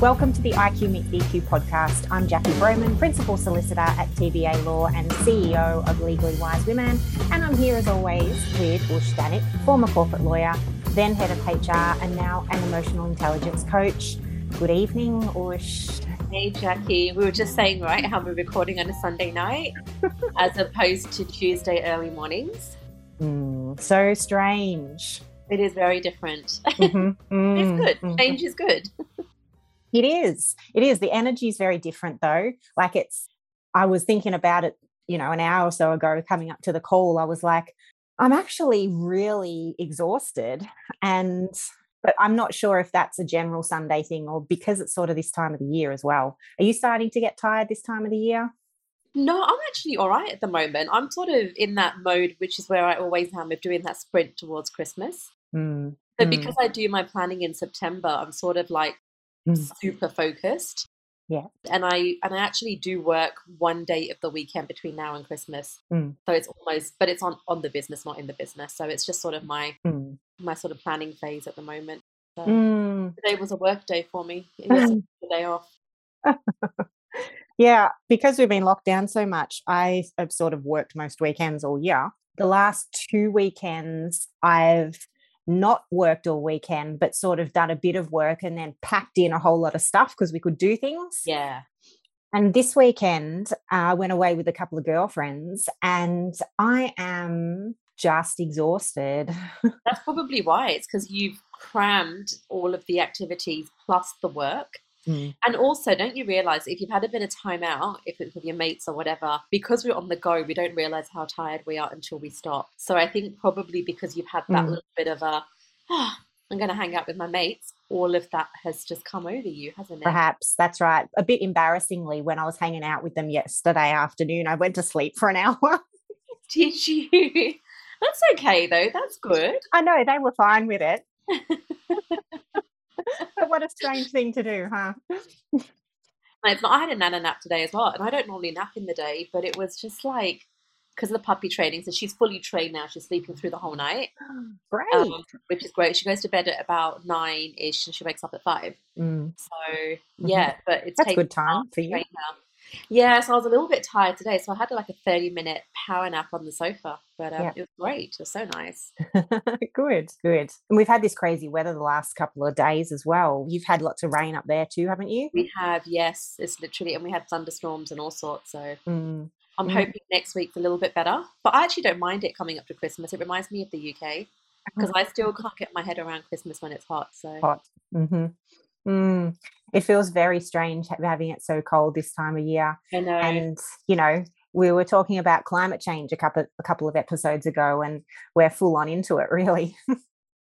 Welcome to the IQ Meet EQ podcast. I'm Jacqui Brauman, Principal Solicitor at TBA Law and CEO of Legally Wise Women. And I'm here as always with Ush Danik, former corporate lawyer, then head of HR, and now an emotional intelligence coach. Good evening, Ush. Hey, Jacqui. We were just saying, right, how we're recording on a Sunday night as opposed to Tuesday early mornings. Mm, so strange. It is very different. Mm-hmm. Mm, it's good. Mm-hmm. Change is good. It is. It is. The energy is very different though. Like it's, I was thinking about it, you know, an hour or so ago coming up to the call. I was like, I'm actually really exhausted. And, but I'm not sure if that's a general Sunday thing or because it's sort of this time of the year as well. Are you starting to get tired this time of the year? No, I'm actually all right at the moment. I'm sort of in that mode, which is where I always am of doing that sprint towards Christmas. Mm. So mm. because I do my planning in September, I'm sort of like mm. super focused. Yeah. And I and I actually do work one day of the weekend between now and Christmas. Mm. So it's almost but it's on on the business, not in the business. So it's just sort of my mm. my sort of planning phase at the moment. So mm. today was a work day for me. It was a day off. yeah, because we've been locked down so much, I have sort of worked most weekends all year. The last two weekends I've not worked all weekend, but sort of done a bit of work and then packed in a whole lot of stuff because we could do things. Yeah. And this weekend, I uh, went away with a couple of girlfriends, and I am just exhausted. That's probably why. It's because you've crammed all of the activities plus the work. Mm. And also, don't you realize if you've had a bit of time out, if it's with your mates or whatever, because we're on the go, we don't realize how tired we are until we stop. So I think probably because you've had that mm. little bit of a, oh, I'm going to hang out with my mates, all of that has just come over you, hasn't it? Perhaps that's right. A bit embarrassingly, when I was hanging out with them yesterday afternoon, I went to sleep for an hour. Did you? That's okay though. That's good. I know they were fine with it. What a strange thing to do, huh? It's not, I had a nana nap today as well, and I don't normally nap in the day, but it was just like because of the puppy training. So she's fully trained now. She's sleeping through the whole night. Great, um, which is great. She goes to bed at about nine ish, and she wakes up at five. Mm. So yeah, mm-hmm. but it's that's good time for you. Now. Yeah, so I was a little bit tired today, so I had like a thirty-minute power nap on the sofa, but um, yeah. it was great. It was so nice. good, good. And we've had this crazy weather the last couple of days as well. You've had lots of rain up there too, haven't you? We have, yes. It's literally, and we had thunderstorms and all sorts. So mm. I'm mm. hoping next week's a little bit better. But I actually don't mind it coming up to Christmas. It reminds me of the UK because I still can't get my head around Christmas when it's hot. So hot. Mm-hmm. Mm, it feels very strange having it so cold this time of year. I know. And, you know, we were talking about climate change a couple a couple of episodes ago and we're full on into it really.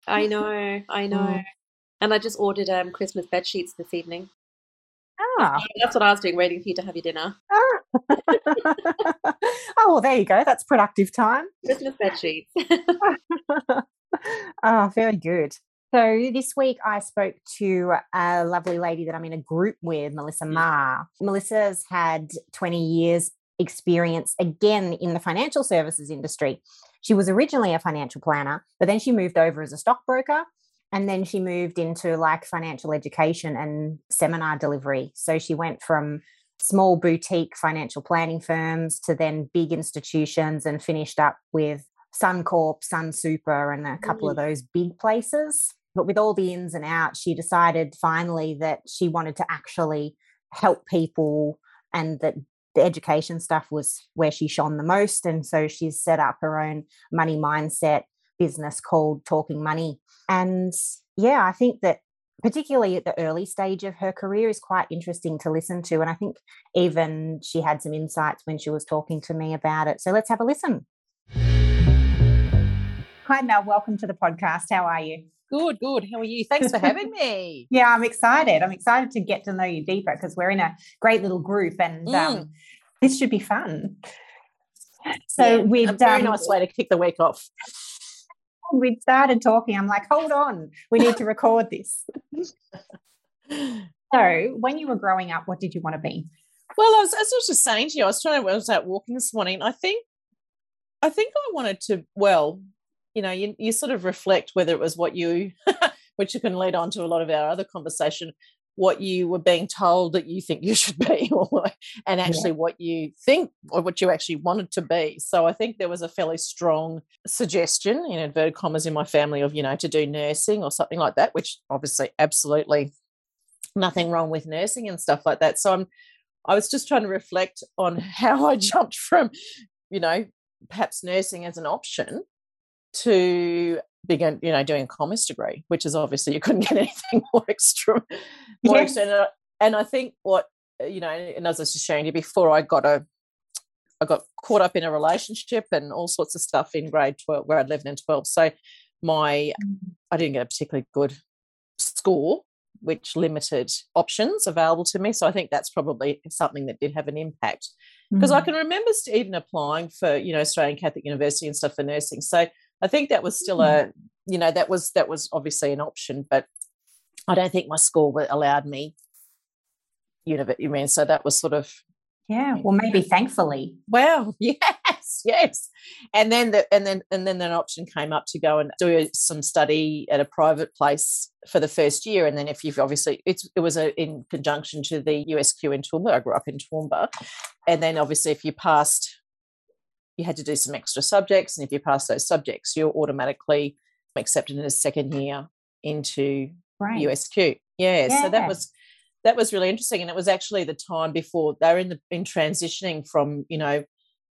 I know, I know. Mm. And I just ordered um Christmas bed sheets this evening. Ah. That's what I was doing, waiting for you to have your dinner. Ah. oh, well, there you go. That's productive time. Christmas bed sheets. oh, very good. So this week I spoke to a lovely lady that I'm in a group with, Melissa mm. Ma. Melissa's had 20 years experience again in the financial services industry. She was originally a financial planner, but then she moved over as a stockbroker and then she moved into like financial education and seminar delivery. So she went from small boutique financial planning firms to then big institutions and finished up with Suncorp, Sun Super, and a couple mm. of those big places. But with all the ins and outs, she decided finally that she wanted to actually help people and that the education stuff was where she shone the most. And so she's set up her own money mindset business called Talking Money. And yeah, I think that particularly at the early stage of her career is quite interesting to listen to. And I think even she had some insights when she was talking to me about it. So let's have a listen. Hi, Mel. Welcome to the podcast. How are you? Good, good. How are you? Thanks for having me. yeah, I'm excited. I'm excited to get to know you deeper because we're in a great little group and um, mm. um, this should be fun. So yeah, we've a very um, nice way to kick the week off. We'd started talking. I'm like, hold on, we need to record this. so, when you were growing up, what did you want to be? Well, I was, as I was just saying to you, I was trying to, I was out walking this morning. I think, I think I wanted to, well, you know, you, you sort of reflect whether it was what you, which you can lead on to a lot of our other conversation, what you were being told that you think you should be and actually yeah. what you think or what you actually wanted to be so i think there was a fairly strong suggestion in inverted commas in my family of you know to do nursing or something like that which obviously absolutely nothing wrong with nursing and stuff like that so i'm i was just trying to reflect on how i jumped from you know perhaps nursing as an option to begin, you know, doing a commerce degree, which is obviously you couldn't get anything more extra, more yes. extra. And I think what uh, you know, and as I was just showing you before, I got a, I got caught up in a relationship and all sorts of stuff in grade twelve, where I'd lived in twelve. So my, mm. I didn't get a particularly good score, which limited options available to me. So I think that's probably something that did have an impact because mm. I can remember even applying for you know Australian Catholic University and stuff for nursing. So I think that was still mm. a, you know, that was that was obviously an option, but I don't think my school allowed me. You know, you mean so that was sort of. Yeah, well, maybe thankfully. Well, yes, yes, and then the and then and then an option came up to go and do some study at a private place for the first year, and then if you've obviously it's it was a, in conjunction to the USQ in Toowoomba. I grew up in Toowoomba, and then obviously if you passed you had to do some extra subjects. And if you pass those subjects, you're automatically accepted in a second year into right. USQ. Yeah, yeah. So that was that was really interesting. And it was actually the time before they were in the in transitioning from, you know,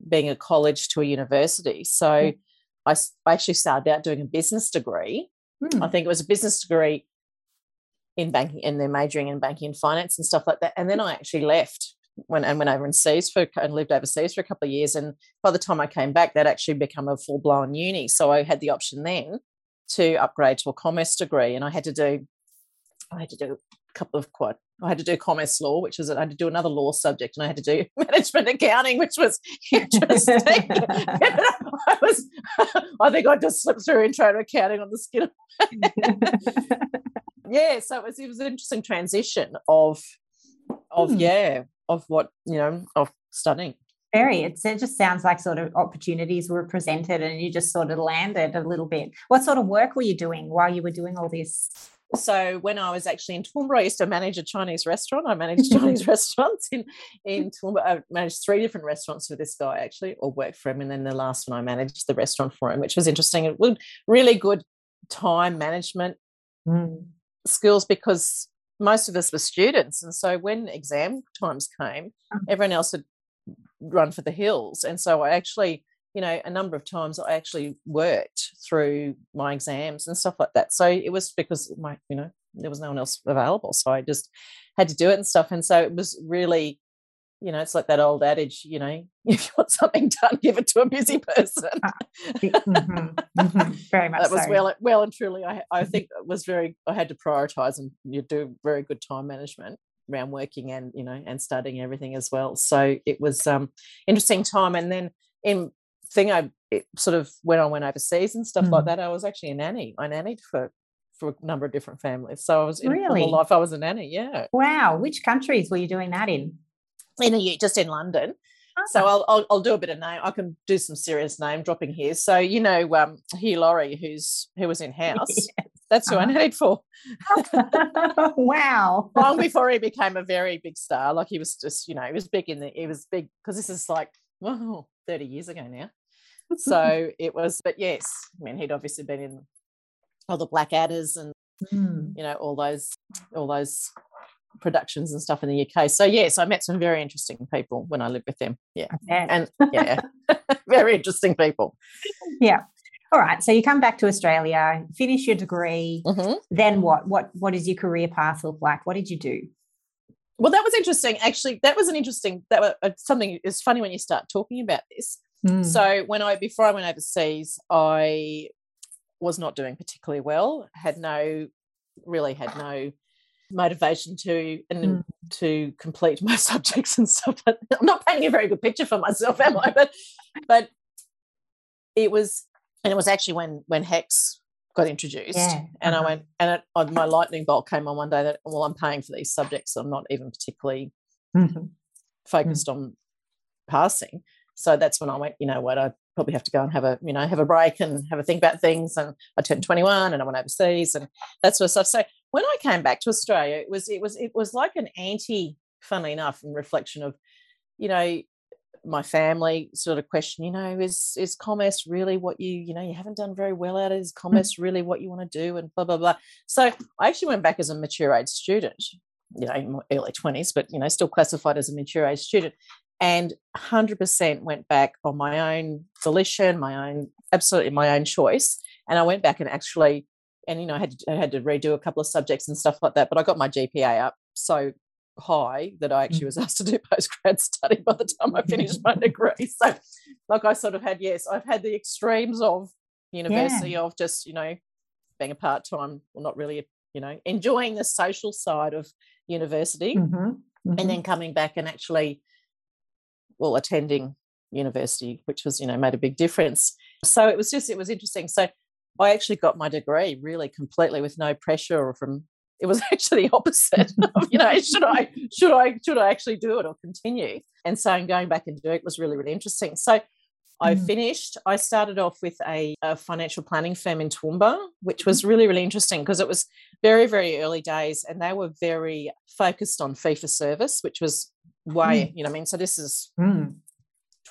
being a college to a university. So mm. I, I actually started out doing a business degree. Mm. I think it was a business degree in banking and then majoring in banking and finance and stuff like that. And then I actually left when and went overseas for and lived overseas for a couple of years. And by the time I came back, that actually become a full blown uni. So I had the option then to upgrade to a commerce degree, and I had to do I had to do a couple of quite I had to do commerce law, which was I had to do another law subject, and I had to do management accounting, which was interesting. I was, I think I just slipped through intro to accounting on the skin. Of yeah, so it was it was an interesting transition of of hmm. yeah of what you know of studying very it's, it just sounds like sort of opportunities were presented and you just sort of landed a little bit what sort of work were you doing while you were doing all this so when I was actually in Toowoomba, I used to manage a Chinese restaurant. I managed Chinese restaurants in in Toowoomba. I managed three different restaurants for this guy actually, or worked for him. And then the last one I managed the restaurant for him, which was interesting. It was really good time management mm. skills because most of us were students. And so when exam times came, mm. everyone else had run for the hills. And so I actually, you know, a number of times I actually worked through my exams and stuff like that. So it was because my, you know, there was no one else available. So I just had to do it and stuff. And so it was really you know, it's like that old adage, you know, if you want something done, give it to a busy person. Ah, mm-hmm, mm-hmm, very much. that was so. well, well and truly. I, I mm-hmm. think it was very. I had to prioritize, and you do very good time management around working and you know and studying everything as well. So it was um interesting time. And then in thing, I sort of when I went overseas and stuff mm. like that, I was actually a nanny. I nannied for for a number of different families. So I was in really? life. I was a nanny. Yeah. Wow. Which countries were you doing that in? In a just in London. So ah. I'll, I'll, I'll do a bit of name. I can do some serious name dropping here. So you know, um, Hugh Laurie, who's who was in House. Yes. That's who uh-huh. I nannied for. wow! Long before he became a very big star, like he was just, you know, he was big in the, he was big because this is like, well, 30 years ago now. so it was, but yes, I mean, he'd obviously been in all the Blackadders and mm. you know all those all those productions and stuff in the UK. So yes, I met some very interesting people when I lived with them. Yeah. And yeah, very interesting people. Yeah. All right. So you come back to Australia, finish your degree. Mm-hmm. Then what? What what does your career path look like? What did you do? Well, that was interesting. Actually, that was an interesting that was uh, something is funny when you start talking about this. Mm. So when I before I went overseas, I was not doing particularly well. Had no really had no motivation to and mm. to complete my subjects and stuff. But I'm not painting a very good picture for myself, am I? But but it was and it was actually when when HECS got introduced yeah. and uh-huh. I went and it, on my lightning bolt came on one day that well I'm paying for these subjects so I'm not even particularly mm-hmm. focused mm-hmm. on passing so that's when I went you know what I probably have to go and have a you know have a break and have a think about things and I turned 21 and I went overseas and that sort of stuff so when I came back to Australia, it was it was it was like an anti, funnily enough, in reflection of, you know, my family sort of question, you know, is is commerce really what you, you know, you haven't done very well at it? Is mm. commerce really what you want to do? And blah blah blah. So I actually went back as a mature age student, you know, in my early 20s, but you know, still classified as a mature age student. And 100% went back on my own volition, my own, absolutely my own choice. And I went back and actually, and you know, I had to, I had to redo a couple of subjects and stuff like that. But I got my GPA up so high that I actually mm. was asked to do postgrad study by the time I finished my degree. So, like, I sort of had, yes, I've had the extremes of university yeah. of just, you know, being a part time, well, not really, you know, enjoying the social side of university mm-hmm. Mm-hmm. and then coming back and actually, well, attending university, which was, you know, made a big difference. So it was just, it was interesting. So I actually got my degree really completely with no pressure or from it was actually the opposite of, you know should i should i should i actually do it or continue and so going back and doing it was really really interesting so I mm. finished. I started off with a, a, financial planning firm in Toowoomba, which was mm-hmm. really, really interesting because it was very, very early days and they were very focused on fee for service, which was way, mm. you know, I mean, so this is 20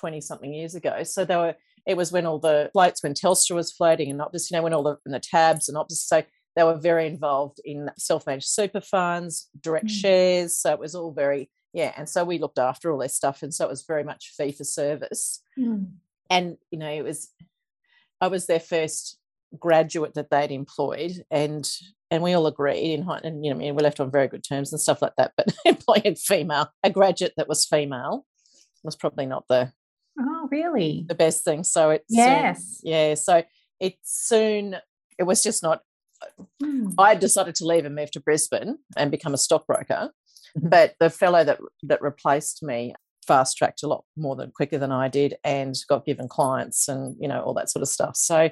mm. something years ago. So they were, it was when all the floats, when Telstra was floating and Optus, you know, when all the, the TABs and Optus. So they were very involved in self-managed super funds, direct mm. shares. So it was all very, yeah. And so we looked after all their stuff. And so it was very much fee for service. Mm. And, you know, it was, I was their first graduate that they'd employed and and we all agreed in and you know I mean we left on very good terms and stuff like that but employing female a graduate that was female was probably not the oh really the best thing so it's yes soon, yeah so it soon it was just not mm. I decided to leave and move to Brisbane and become a stockbroker. Mm-hmm. But the fellow that that replaced me fast tracked a lot more than quicker than I did and got given clients and you know all that sort of stuff. So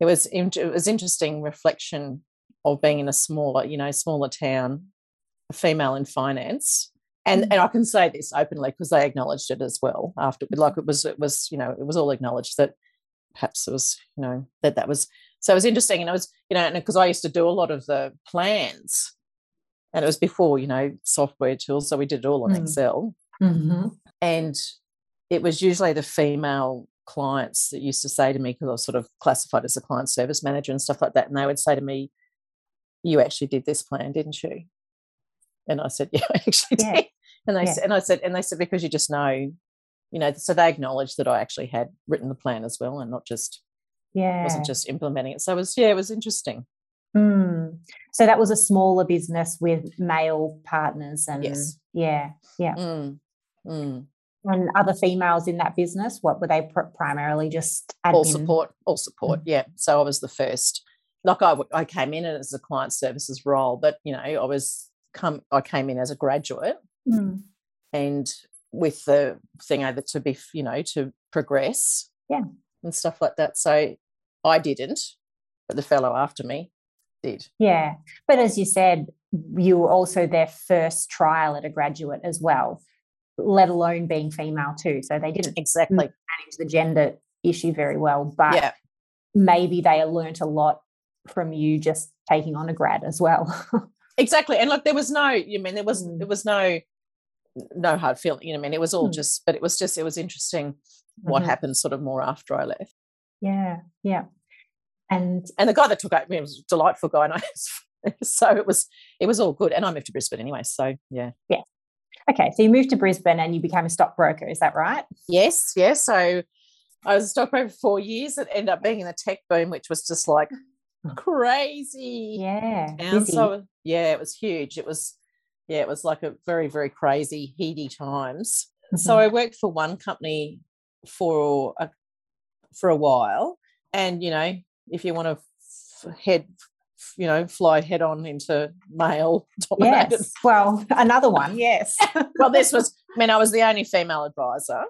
it was it was interesting reflection of being in a smaller you know smaller town, a female in finance. And, and I can say this openly because they acknowledged it as well after like it was it was you know it was all acknowledged that perhaps it was you know that that was so it was interesting. And it was, you know, because I used to do a lot of the plans and it was before, you know, software tools. So we did it all on mm. Excel. Mm-hmm. And it was usually the female clients that used to say to me, because I was sort of classified as a client service manager and stuff like that. And they would say to me, You actually did this plan, didn't you? And I said, Yeah, I actually yeah. did. And they yeah. said, and I said, and they said, because you just know, you know, so they acknowledged that I actually had written the plan as well and not just yeah wasn't just implementing it so it was yeah it was interesting mm. so that was a smaller business with male partners and yes. yeah yeah mm. Mm. and other females in that business what were they pr- primarily just admin? all support all support mm. yeah so i was the first like I, I came in and as a client services role but you know i was come i came in as a graduate mm. and with the thing either to be you know to progress yeah and stuff like that. So I didn't, but the fellow after me did. Yeah. But as you said, you were also their first trial at a graduate as well, let alone being female too. So they didn't exactly manage the gender issue very well. But yeah. maybe they learnt a lot from you just taking on a grad as well. exactly. And look, there was no, you mean there was mm. there was no no hard feeling. You know, I mean, it was all mm. just, but it was just, it was interesting what mm-hmm. happened sort of more after I left. Yeah, yeah. And and the guy that took over me was a delightful guy, and I so it was it was all good. And I moved to Brisbane anyway, so yeah, yeah. Okay, so you moved to Brisbane and you became a stockbroker. Is that right? Yes, yes. So I was a stockbroker for four years. It ended up being in the tech boom, which was just like crazy. Yeah, and so yeah, it was huge. It was yeah, it was like a very very crazy heady times. Mm-hmm. So I worked for one company for a for a while, and you know, if you want to f- head, you know, fly head on into male dominated. Yes. Well, another one. Yes. well, this was. I mean, I was the only female advisor,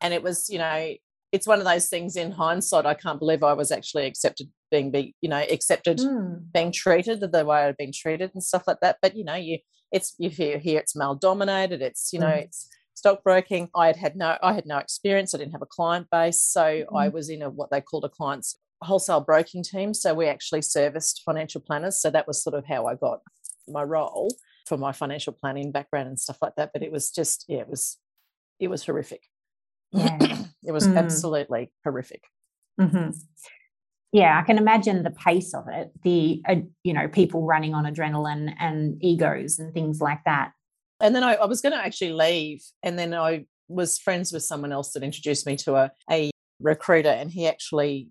and it was, you know, it's one of those things. In hindsight, I can't believe I was actually accepted being be you know accepted mm. being treated the way I'd been treated and stuff like that. But you know, you it's you hear here it's male dominated. It's you know mm. it's stockbroking. I had had no I had no experience. I didn't have a client base, so mm-hmm. I was in a what they called a client's wholesale broking team. So we actually serviced financial planners. So that was sort of how I got my role for my financial planning background and stuff like that. But it was just, yeah, it was, it was horrific. Yeah. it was Mm. absolutely horrific. hmm Yeah, I can imagine the pace of it. The uh, you know people running on adrenaline and egos and things like that. And then I, I was going to actually leave, and then I was friends with someone else that introduced me to a, a recruiter, and he actually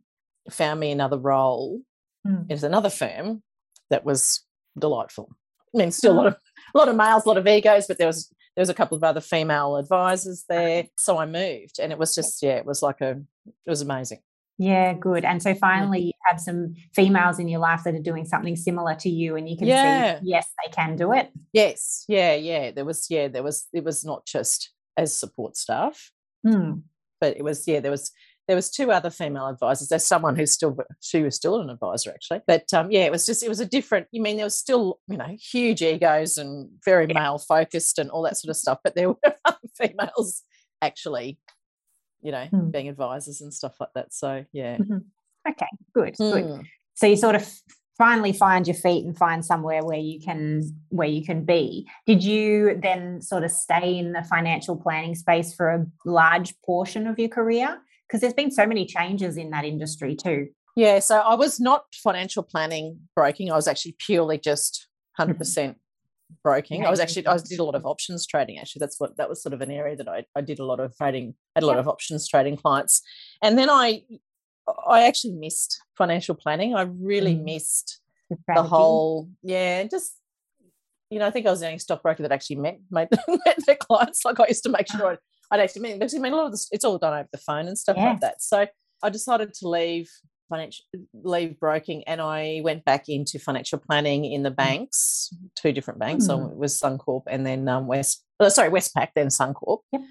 found me another role Mm. was another firm that was delightful. I mean, still a lot of a lot of males, a lot of egos, but there was there was a couple of other female advisors there. So I moved, and it was just yeah, it was like a it was amazing. Yeah, good. And so finally, you have some females in your life that are doing something similar to you, and you can Yeah. see yes, they can do it. Yes, yeah, yeah. There was yeah, there was it was not just as support staff, Mm. but it was yeah, there was there was two other female advisors. There's someone who's still she was still an advisor actually, but um, yeah, it was just it was a different. You mean there was still you know huge egos and very male focused and all that sort of stuff, but there were other females actually, you know, Hmm. being advisors and stuff like that. So yeah, Okay, good, good. Mm. So you sort of finally find your feet and find somewhere where you can where you can be. Did you then sort of stay in the financial planning space for a large portion of your career? Because there's been so many changes in that industry too. Yeah, so I was not financial planning broking. I was actually purely just 100% broking. I was actually I did a lot of options trading actually. That's what that was sort of an area that I, I did a lot of trading, had a lot of options trading clients. And then I I actually missed financial planning. I really Mm. missed The, the whole yeah, just you know, I think I was the only stockbroker that actually met met, met their clients. Like I used to make sure I'd, I'd actually meet because I mean a lot of this it's all done over the phone and stuff Yeah. like that. So I decided to leave financial leave broking and I went back into financial planning in the banks, two different banks. So Mm. it was Suncorp and then um, West uh, sorry, Westpac, then Suncorp. Yep.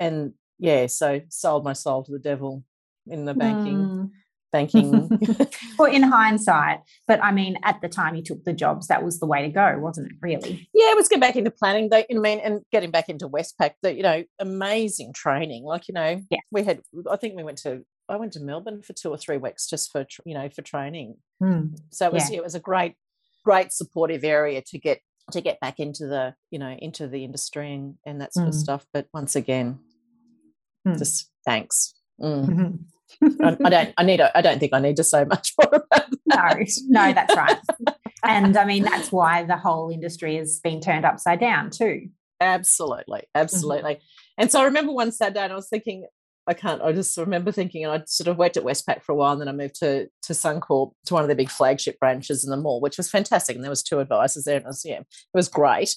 And yeah, so sold my soul to the devil in the banking Mm. banking well, in hindsight, but I mean, at the time you took the jobs, that was the way to go, wasn't it? Really? yeah, it was getting back into planning. You know, I mean, and getting back into Westpac. That you know, amazing training. Like, you know, Yeah. we had. I think we went to. I went to Melbourne for two or three weeks just for you know for training. Mm. So it was Yeah. it was a great, great supportive area to get to get back into the you know into the industry and, and that sort of Mm. stuff. But once again, Mm. just thanks. Mm. Mhm. I, I don't. I need. A, I don't think I need to say much more about no, that. no, that's right. And I mean, that's why the whole industry has been turned upside down too. Absolutely, Mm-hmm. absolutely. And so I remember one Saturday, and I was thinking, I can't. I just remember thinking, and I sort of worked at Westpac for a while, and then I moved to to Suncorp to one of their big flagship branches in the mall, which was fantastic. And there was two advisors there, and it was yeah, it was great.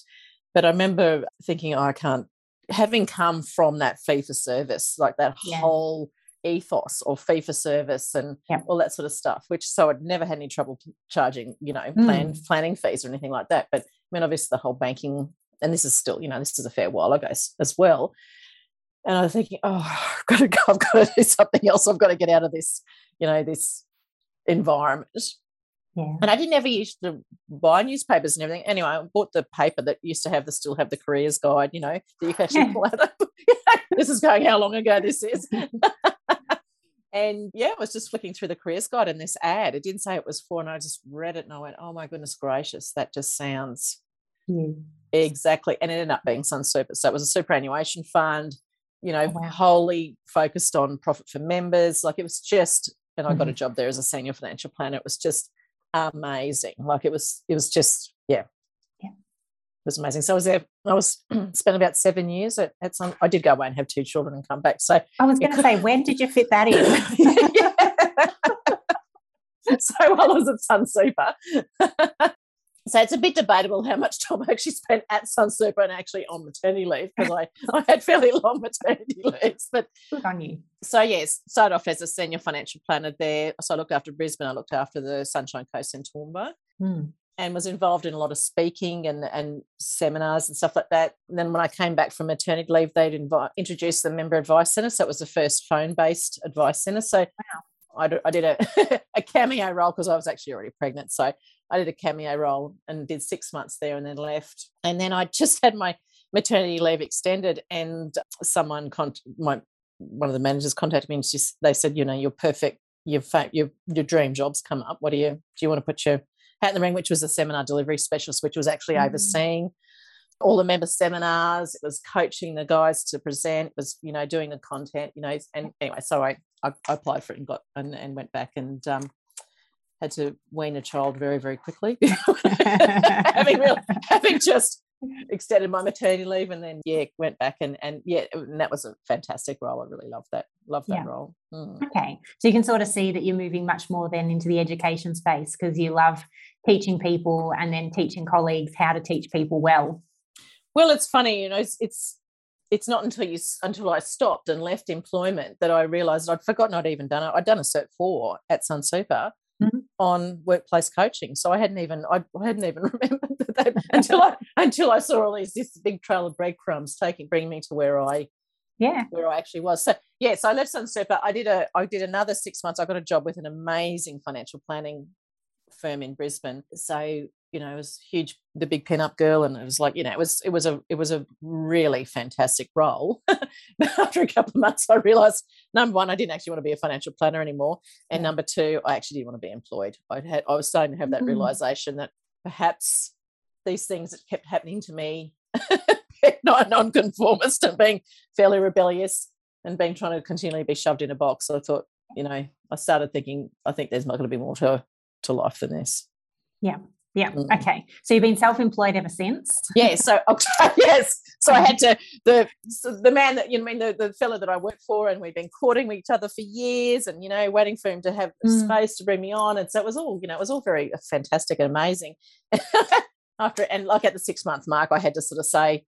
But I remember thinking, oh, I can't. Having come from that fee for service, like that Yeah. whole ethos or fee for service and Yep. all that sort of stuff, which so I'd never had any trouble charging, you know, Mm. planning fees or anything like that. But I mean, obviously, the whole banking and this is still, you know, this is a fair while ago as well. And I was thinking, oh, I've got to go, I've got to do something else. I've got to get out of this, you know, this environment. Yeah. And I didn't ever used to buy newspapers and everything. Anyway, I bought the paper that used to have the still have the careers guide, you know, that you can actually Yeah. pull out. this is going how long ago this is. and yeah, I was just flicking through the careers guide and this ad. It didn't say it was for, and I just read it and I went, oh my goodness gracious, that just sounds Yeah. Exactly. And it ended up being Sun Super. So it was a superannuation fund, you know, wholly focused on profit for members. Like it was just, and I got Mm-hmm. a job there as a senior financial planner. It was just amazing. Like it was, it was just, yeah. Yeah. It was amazing. So I was there, I was spent about seven years at, at some, I did go away and have two children and come back. So I was going to say, when did you fit that in? so while I was at Sun Super. so it's a bit debatable how much time I actually spent at Sun Super and actually on maternity leave because I, I had fairly long maternity leaves. But Good on you. so yes, started off as a senior financial planner there. So I looked after Brisbane, I looked after the Sunshine Coast and Toowoomba Mm. and was involved in a lot of speaking and, and seminars and stuff like that. And then when I came back from maternity leave, they'd invite, introduce the member advice centre. So it was the first phone based advice centre. So I, d- I did a, a cameo role because I was actually already pregnant. So I did a cameo role and did six months there and then left. And then I just had my maternity leave extended and someone, con- my, one of the managers contacted me and just, they said, you know, you're perfect. You've, fa- your, your dream job's come up. What do you, do you want to put your Hat in the Ring, which was a seminar delivery specialist, which was actually Mm. overseeing all the member seminars. It was coaching the guys to present. It was you know doing the content. You know, and anyway, so I I, I applied for it and got and, and went back and um, had to wean a child very very quickly, having real, having just extended my maternity leave and then yeah went back and and yeah and that was a fantastic role. I really loved that loved that Yeah. role. Mm. Okay. So you can sort of see that you're moving much more then into the education space because you love teaching people and then teaching colleagues how to teach people well. Well, it's funny, you know, it's it's, it's not until you until I stopped and left employment that I realised I'd forgotten I'd even done it. I'd done a cert four at Sun Super Mhm. on workplace coaching, so I hadn't even I hadn't even remembered that, that until I until I saw all these this big trail of breadcrumbs taking bringing me to where I Yeah. where I actually was. So yeah, so I left Sun Super. I did a I did another six months. I got a job with an amazing financial planning firm in Brisbane. So you know, it was huge, the big pin-up girl, and it was like you know, it was it was a it was a really fantastic role. but after a couple of months, I realised number one, I didn't actually want to be a financial planner anymore, and Yeah. number two, I actually didn't want to be employed. I had I was starting to have that Mhm. realization that perhaps these things that kept happening to me not nonconformist and being fairly rebellious and being trying to continually be shoved in a box. So I thought, you know, I started thinking, I think there's not going to be more to to life than this. Yeah. Mm. Okay. So you've been self-employed ever since. Yeah. So yes. So I had to the the man that you know, I mean the the fellow that I worked for, and we've been courting each other for years, and you know, waiting for him to have Mm. space to bring me on, and so it was all you know, it was all very fantastic and amazing. After and like at the six month mark, I had to sort of say,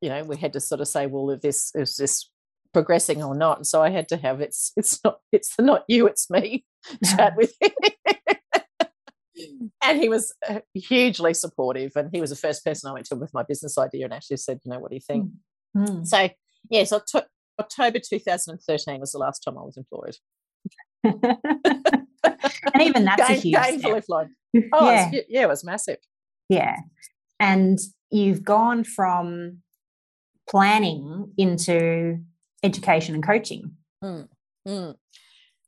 you know, we had to sort of say, well, if this is this progressing or not, and so I had to have it's it's not it's not you, it's me chat with him. And he was uh, hugely supportive and he was the first person i went to with my business idea and actually said you know what do you think Mm. so yes Octo- october 2013 was the last time i was employed and even that's a Gain- huge gainfully step. oh yeah. it's hu- yeah it was massive Yeah. And you've gone from planning into education and coaching. Mm.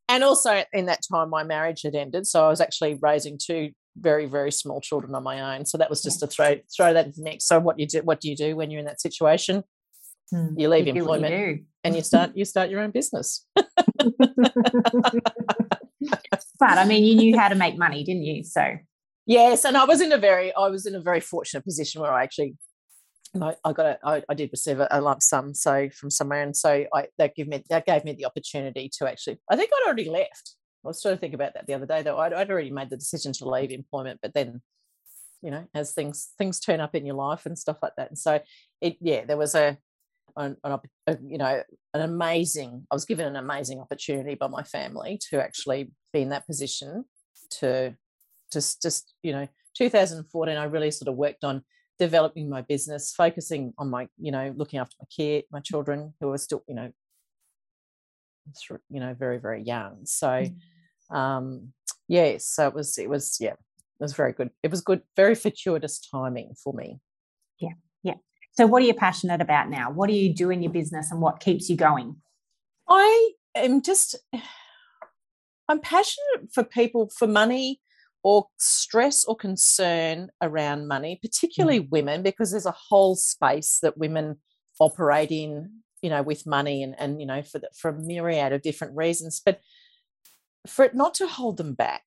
and also in that time my marriage had ended so i was actually raising two very very small children on my own. So that was just to throw throw that mix. So what you do what do you do when you're in that situation? Mm. you leave you employment and you start you start your own business. But I mean, you knew how to make money, didn't you? So Yes, and I was in a very, I was in a very fortunate position where I actually, I, I got a, I, I did receive a, a lump sum, so from somewhere, and so I that gave me that gave me the opportunity to actually, I think I'd already left. I was trying to think about that the other day, though. I'd, I'd already made the decision to leave employment, but then, you know, as things things turn up in your life and stuff like that, and so it, yeah, there was a, an, an a you know, an amazing. I was given an amazing opportunity by my family to actually be in that position to just just you know 2014 i really sort of worked on developing my business focusing on my you know looking after my kid my children who are still you know you know very very young so um yeah so it was it was yeah it was very good it was good very fortuitous timing for me Yeah, yeah. so what are you passionate about now? What do you do in your business and what keeps you going? I am just, I'm passionate for people for money or stress or concern around money, particularly women, because there's a whole space that women operate in, you know, with money and, and you know, for, the, for a myriad of different reasons. But for it not to hold them back,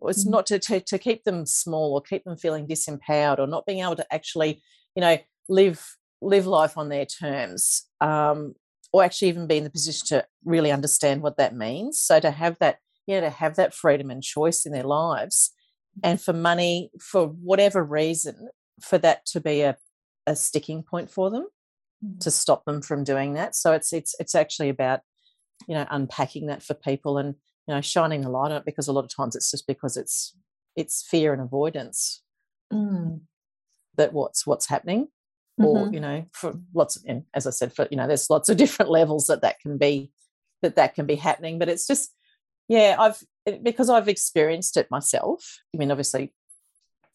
or it's Mhm. not to, to, to keep them small or keep them feeling disempowered or not being able to actually, you know, live live life on their terms um, or actually even be in the position to really understand what that means so to have that yeah to have that freedom and choice in their lives and for money for whatever reason for that to be a, a sticking point for them to stop them from doing that so it's it's it's actually about you know unpacking that for people and you know shining the light on it because a lot of times it's just because it's it's fear and avoidance Mm. that what's what's happening or Mhm. you know for lots of and as i said for you know there's lots of different levels that that can be that that can be happening but it's just yeah i've because i've experienced it myself i mean obviously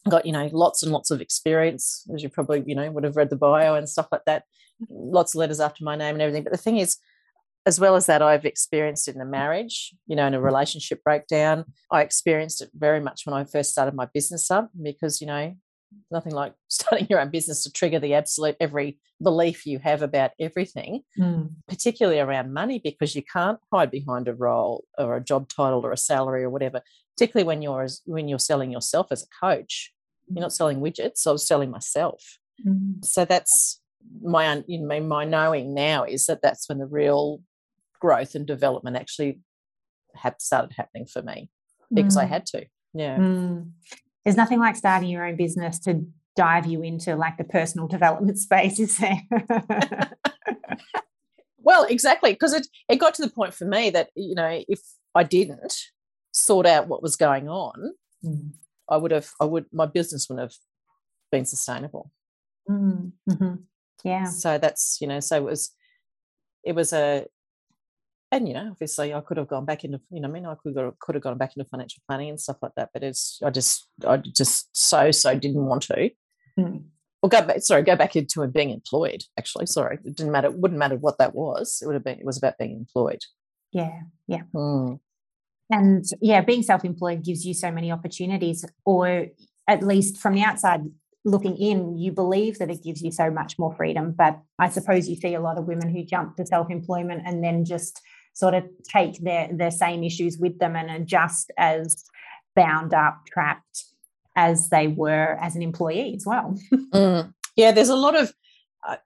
got you know lots and lots of experience as you probably you know would have read the bio and stuff like that lots of letters after my name and everything but the thing is as well as that, I've experienced in a marriage, you know, in a relationship breakdown. I experienced it very much when I first started my business up because, you know, nothing like starting your own business to trigger the absolute every belief you have about everything, mm. particularly around money, because you can't hide behind a role or a job title or a salary or whatever. Particularly when you're when you're selling yourself as a coach, you're not selling widgets. I was selling myself. Mm. So that's my you know, my knowing now is that that's when the real growth and development actually have started happening for me because mm. I had to. Yeah. Mm. There's nothing like starting your own business to dive you into like the personal development space, is there? well, exactly. Because it, it got to the point for me that, you know, if I didn't sort out what was going on, mm. I would have, I would, my business wouldn't have been sustainable. Mm. Mm-hmm. Yeah. So that's, you know, so it was, it was a, and you know, obviously, I could have gone back into, you know, I mean, I could have, could have gone back into financial planning and stuff like that, but it's, I just, I just so so didn't want to. Mm. Or go back, sorry, go back into being employed. Actually, sorry, it didn't matter. It wouldn't matter what that was. It would have been. It was about being employed. Yeah, yeah. Mm. And yeah, being self-employed gives you so many opportunities, or at least from the outside looking in, you believe that it gives you so much more freedom. But I suppose you see a lot of women who jump to self-employment and then just sort of take their their same issues with them and are just as bound up, trapped as they were as an employee as well. mm. Yeah, there's a lot of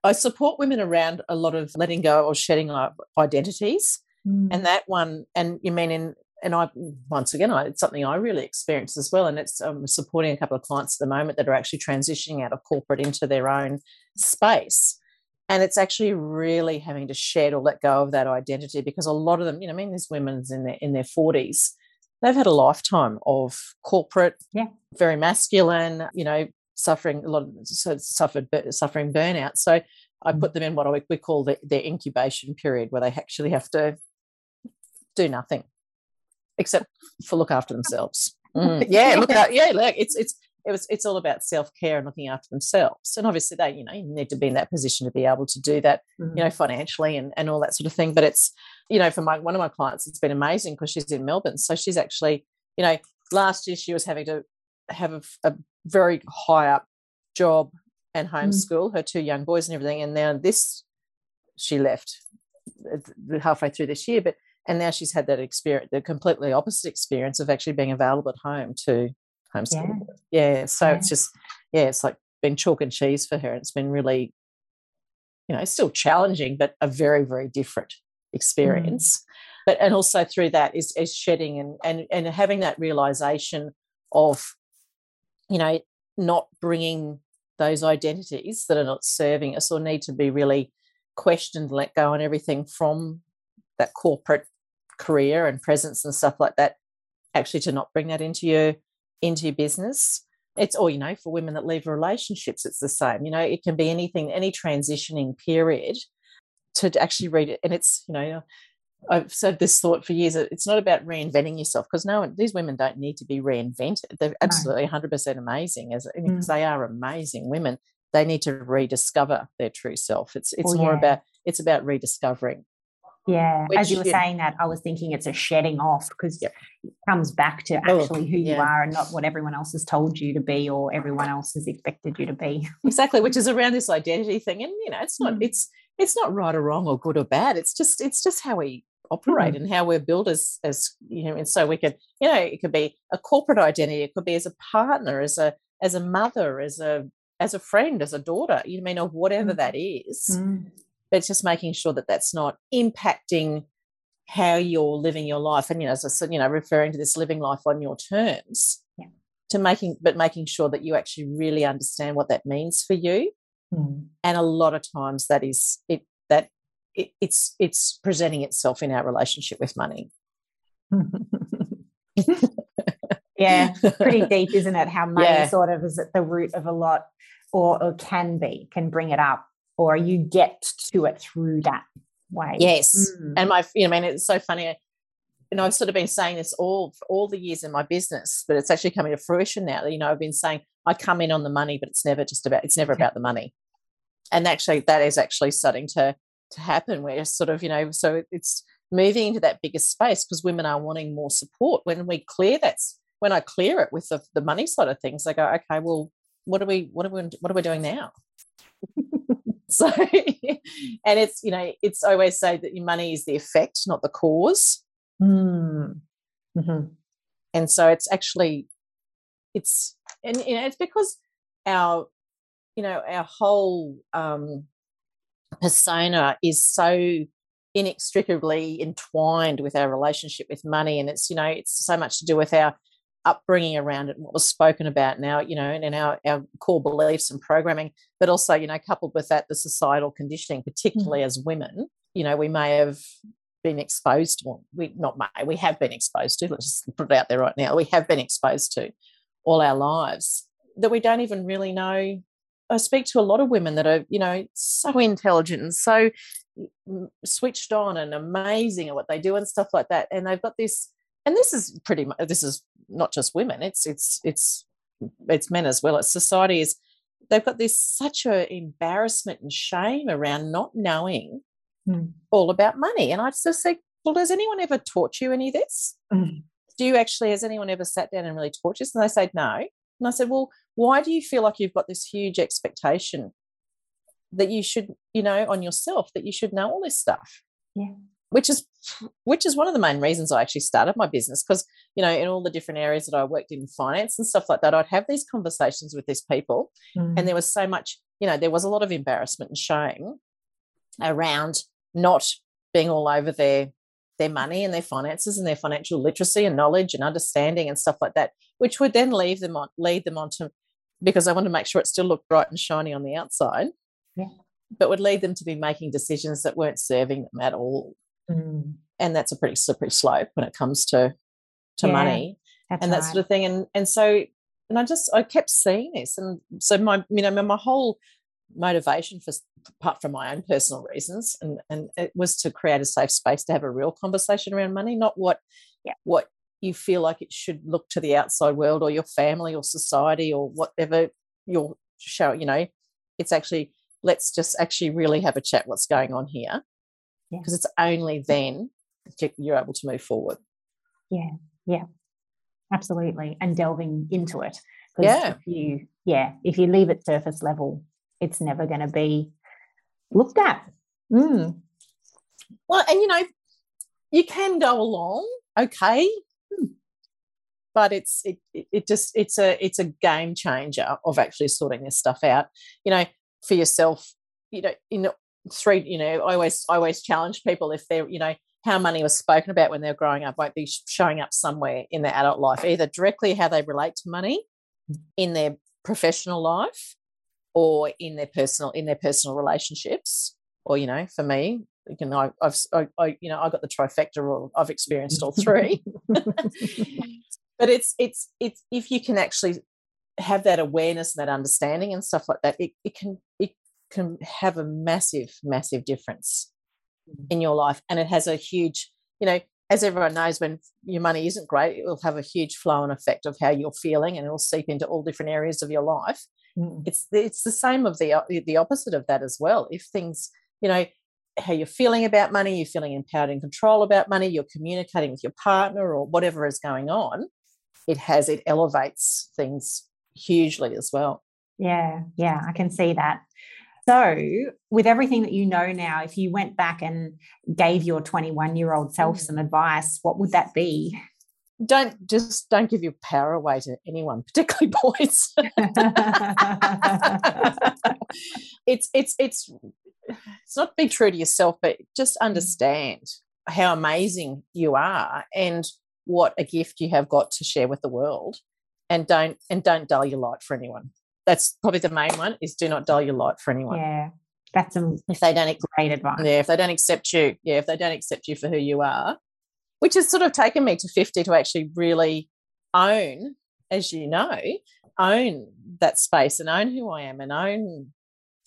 I support women around a lot of letting go or shedding identities, mm. and that one, and you mean in and I once again, I, it's something I really experienced as well. And it's um, supporting a couple of clients at the moment that are actually transitioning out of corporate into their own space and it's actually really having to shed or let go of that identity because a lot of them you know i mean these women's in their in their 40s they've had a lifetime of corporate yeah very masculine you know suffering a lot of suffered suffering burnout so i mm. put them in what we call the, their incubation period where they actually have to do nothing except for look after themselves mm. yeah look at yeah look it's it's it was it's all about self-care and looking after themselves and obviously they you know you need to be in that position to be able to do that mm-hmm. you know financially and, and all that sort of thing but it's you know for my one of my clients it's been amazing because she's in melbourne so she's actually you know last year she was having to have a, a very high up job and mm. homeschool mm-hmm. her two young boys and everything and now this she left uh, halfway through this year but and now she's had that experience the completely opposite experience of actually being available at home to homeschool. Yeah. yeah so yeah. it's just, yeah, it's like been chalk and cheese for her. It's been really, you know, still challenging, but a very, very different mm. experience. Mm. But and also through that is is shedding and and and having that realization of, you know, not bringing those identities that are not serving us or need to be really questioned, let go, and everything from that corporate career and presence and stuff like that. Actually, to not bring that into your into your business. It's all you know, for women that leave relationships, it's the same. You know, it can be anything, any transitioning period to actually read it. And it's, you know, I've said this thought for years. It's not about reinventing yourself because no one, these women don't need to be reinvented. They're absolutely 100% amazing as because mm. they are amazing women. They need to rediscover their true self. It's it's oh, more yeah. about it's about rediscovering yeah, Which, as you were yeah. saying that, I was thinking it's a shedding off because it comes back to oh, actually oh, who you yeah. are and not what everyone else has told you to be or everyone else has expected you to be. Exactly, which is around this identity thing, and you know, it's not mm. it's it's not right or wrong or good or bad. It's just it's just how we operate mm. and how we're built as as you know, and so we could you know it could be a corporate identity, it could be as a partner, as a as a mother, as a as a friend, as a daughter, you mean, or whatever mm. that is. But it's just making sure that that's not impacting how you're living your life and you know as i said you know referring to this living life on your terms yeah. to making but making sure that you actually really understand what that means for you mm. and a lot of times that is it that it, it's it's presenting itself in our relationship with money yeah pretty deep isn't it how money yeah. sort of is at the root of a lot or, or can be can bring it up or you get to it through that way. Yes. Mm. And my, you know, I mean, it's so funny. Know, I've sort of been saying this all all the years in my business, but it's actually coming to fruition now. That, you know, I've been saying I come in on the money, but it's never just about it's never about the money. And actually, that is actually starting to to happen where sort of you know so it's moving into that bigger space because women are wanting more support when we clear that's when i clear it with the, the money side of things i go okay well what are we what are we what are we doing now so and it's you know it's I always say that your money is the effect not the cause mm. mm-hmm. and so it's actually it's and you know it's because our you know our whole um persona is so inextricably entwined with our relationship with money and it's you know it's so much to do with our upbringing around it and what was spoken about now you know and our, our core beliefs and programming but also you know coupled with that the societal conditioning particularly mm. as women you know we may have been exposed to well, we not may we have been exposed to let's just put it out there right now we have been exposed to all our lives that we don't even really know I speak to a lot of women that are, you know, so intelligent and so switched on and amazing at what they do and stuff like that. And they've got this, and this is pretty much this is not just women. It's it's it's it's men as well. It's society is they've got this such a embarrassment and shame around not knowing mm. all about money. And I just say, well, does anyone ever taught you any of this? Mm. Do you actually, has anyone ever sat down and really taught you? And they said no. And I said, well, why do you feel like you've got this huge expectation that you should, you know, on yourself that you should know all this stuff? Yeah. Which is which is one of the main reasons I actually started my business because you know in all the different areas that I worked in finance and stuff like that I'd have these conversations with these people mm. and there was so much you know there was a lot of embarrassment and shame around not being all over their their money and their finances and their financial literacy and knowledge and understanding and stuff like that which would then leave them on lead them on to because I want to make sure it still looked bright and shiny on the outside. Yeah. But would lead them to be making decisions that weren't serving them at all. Mm. And that's a pretty slippery slope when it comes to to yeah, money and that right. sort of thing. And and so and I just I kept seeing this. And so my you know my whole motivation for apart from my own personal reasons and and it was to create a safe space to have a real conversation around money not what yeah. what you feel like it should look to the outside world or your family or society or whatever you're showing, you know, it's actually, let's just actually really have a chat what's going on here. Because yeah. it's only then you're able to move forward. Yeah, yeah, absolutely. And delving into it. Yeah. If you, yeah, if you leave it surface level, it's never going to be looked at. Mm. Well, and you know, you can go along okay but it's it, it just it's a it's a game changer of actually sorting this stuff out you know for yourself you know in three you know i always i always challenge people if they're you know how money was spoken about when they're growing up won't be showing up somewhere in their adult life either directly how they relate to money in their professional life or in their personal in their personal relationships. Or you know for me you know i've I, I you know i got the trifecta or i've experienced all three. But it's it's it's if you can actually have that awareness and that understanding and stuff like that it, it can it can have a massive massive difference mm. in your life. And it has a huge you know as everyone knows when your money isn't great it will have a huge flow and effect of how you're feeling and it'll seep into all different areas of your life. Mm. it's it's the same of the the opposite of that as well. If things you know how you're feeling about money you're feeling empowered and control about money you're communicating with your partner or whatever is going on it has it elevates things hugely as well. Yeah yeah i can see that so with everything that you know now if you went back and gave your 21 year old self mm. some advice what would that be don't just don't give your power away to anyone particularly boys it's it's it's it's not be true to yourself but just mm. understand how amazing you are and what a gift you have got to share with the world and don't and don't dull your light for anyone that's probably the main one is do not dull your light for anyone yeah that's a if they don't great advice yeah if they don't accept you yeah if they don't accept you for who you are which has sort of taken me to 50 to actually really own as you know own that space and own who i am and own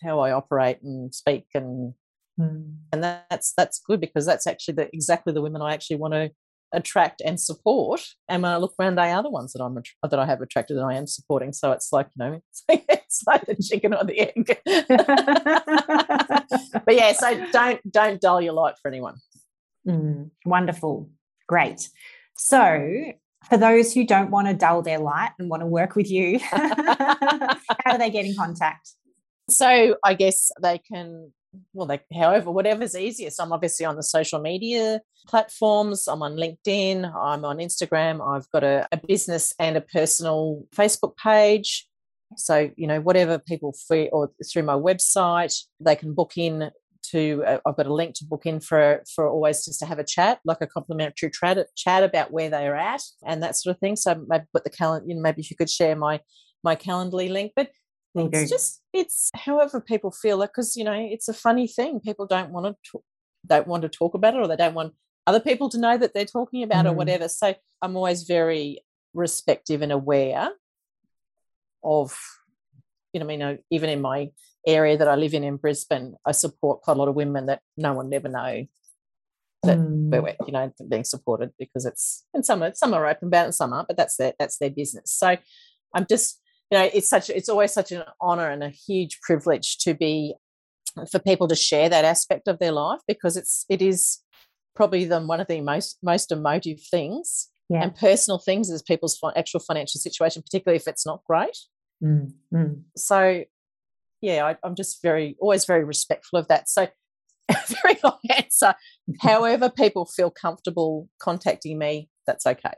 how i operate and speak and mm. and that's that's good because that's actually the exactly the women i actually want to attract and support. And when I look around, they are the ones that I'm that I have attracted and I am supporting. So it's like you know, it's like, it's like the chicken or the egg. but yeah, so don't don't dull your light for anyone. Mm, wonderful, great. So for those who don't want to dull their light and want to work with you, how do they get in contact? So I guess they can well, they, however, whatever's easiest. I'm obviously on the social media platforms. I'm on LinkedIn. I'm on Instagram. I've got a, a business and a personal Facebook page. So, you know, whatever people free or through my website, they can book in to, uh, I've got a link to book in for, for always just to have a chat, like a complimentary chat, chat about where they're at and that sort of thing. So maybe put the calendar, you know, maybe if you could share my, my Calendly link, but it's just it's however people feel it because you know it's a funny thing. People don't want to don't want to talk about it, or they don't want other people to know that they're talking about mm. or whatever. So I'm always very respective and aware of you know, I mean, even in my area that I live in in Brisbane, I support quite a lot of women that no one never know that mm. we're you know being supported because it's and some are some are open about it and some aren't, but that's their that's their business. So I'm just you know it's such it's always such an honor and a huge privilege to be for people to share that aspect of their life because it's it is probably the one of the most most emotive things yeah. and personal things is people's actual financial situation particularly if it's not great mm, mm. so yeah I, i'm just very always very respectful of that so very long answer however people feel comfortable contacting me that's okay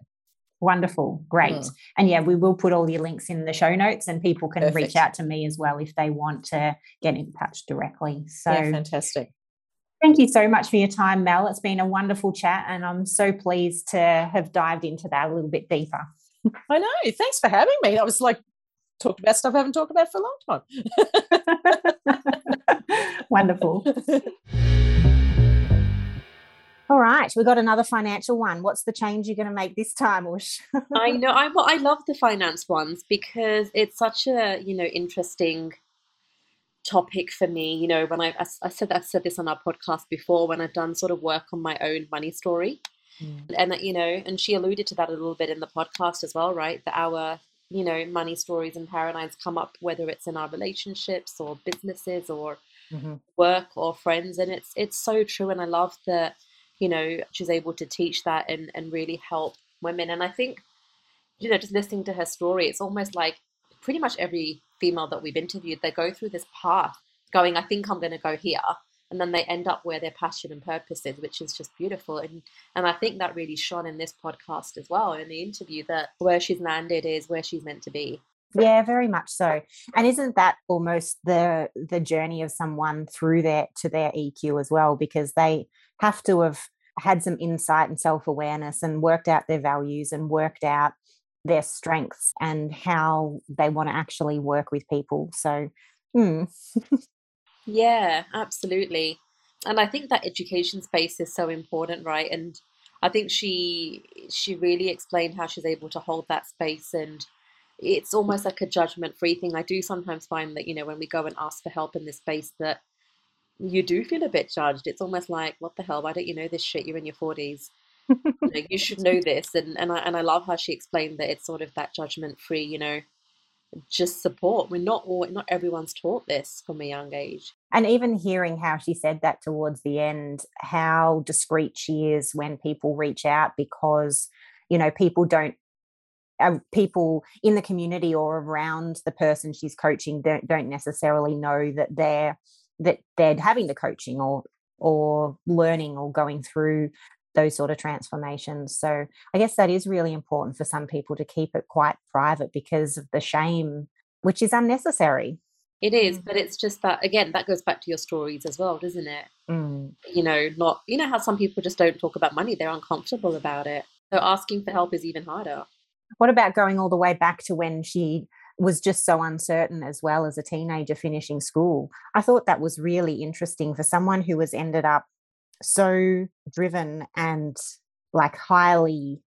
Wonderful. Great. Mm. And yeah, we will put all your links in the show notes and people can Perfect. reach out to me as well if they want to get in touch directly. So yeah, fantastic. Thank you so much for your time, Mel. It's been a wonderful chat and I'm so pleased to have dived into that a little bit deeper. I know. Thanks for having me. I was like talked about stuff I haven't talked about for a long time. wonderful. All right, we got another financial one. What's the change you're going to make this time, Ush? I know. I I love the finance ones because it's such a you know interesting topic for me. You know, when I I, I said I've said this on our podcast before when I've done sort of work on my own money story, mm. and you know, and she alluded to that a little bit in the podcast as well, right? That our you know money stories and paradigms come up whether it's in our relationships or businesses or mm-hmm. work or friends, and it's it's so true. And I love that you know, she's able to teach that and, and really help women. And I think, you know, just listening to her story, it's almost like pretty much every female that we've interviewed, they go through this path going, I think I'm going to go here. And then they end up where their passion and purpose is, which is just beautiful. And and I think that really shone in this podcast as well, in the interview, that where she's landed is where she's meant to be. Yeah, very much so. And isn't that almost the the journey of someone through their to their EQ as well? Because they have to have had some insight and self awareness and worked out their values and worked out their strengths and how they want to actually work with people. So, hmm. yeah, absolutely. And I think that education space is so important, right? And I think she she really explained how she's able to hold that space and it's almost like a judgment free thing. I do sometimes find that, you know, when we go and ask for help in this space that you do feel a bit judged. It's almost like, what the hell? Why don't you know this shit? You're in your forties. you, know, you should know this. And and I and I love how she explained that it's sort of that judgment free. You know, just support. We're not all not everyone's taught this from a young age. And even hearing how she said that towards the end, how discreet she is when people reach out because you know people don't uh, people in the community or around the person she's coaching don't, don't necessarily know that they're that they're having the coaching or or learning or going through those sort of transformations. So I guess that is really important for some people to keep it quite private because of the shame, which is unnecessary. It is, but it's just that again, that goes back to your stories as well, doesn't it? Mm. You know, not you know how some people just don't talk about money; they're uncomfortable about it. So asking for help is even harder. What about going all the way back to when she was just so uncertain as well as a teenager finishing school. I thought that was really interesting for someone who has ended up so driven and like highly,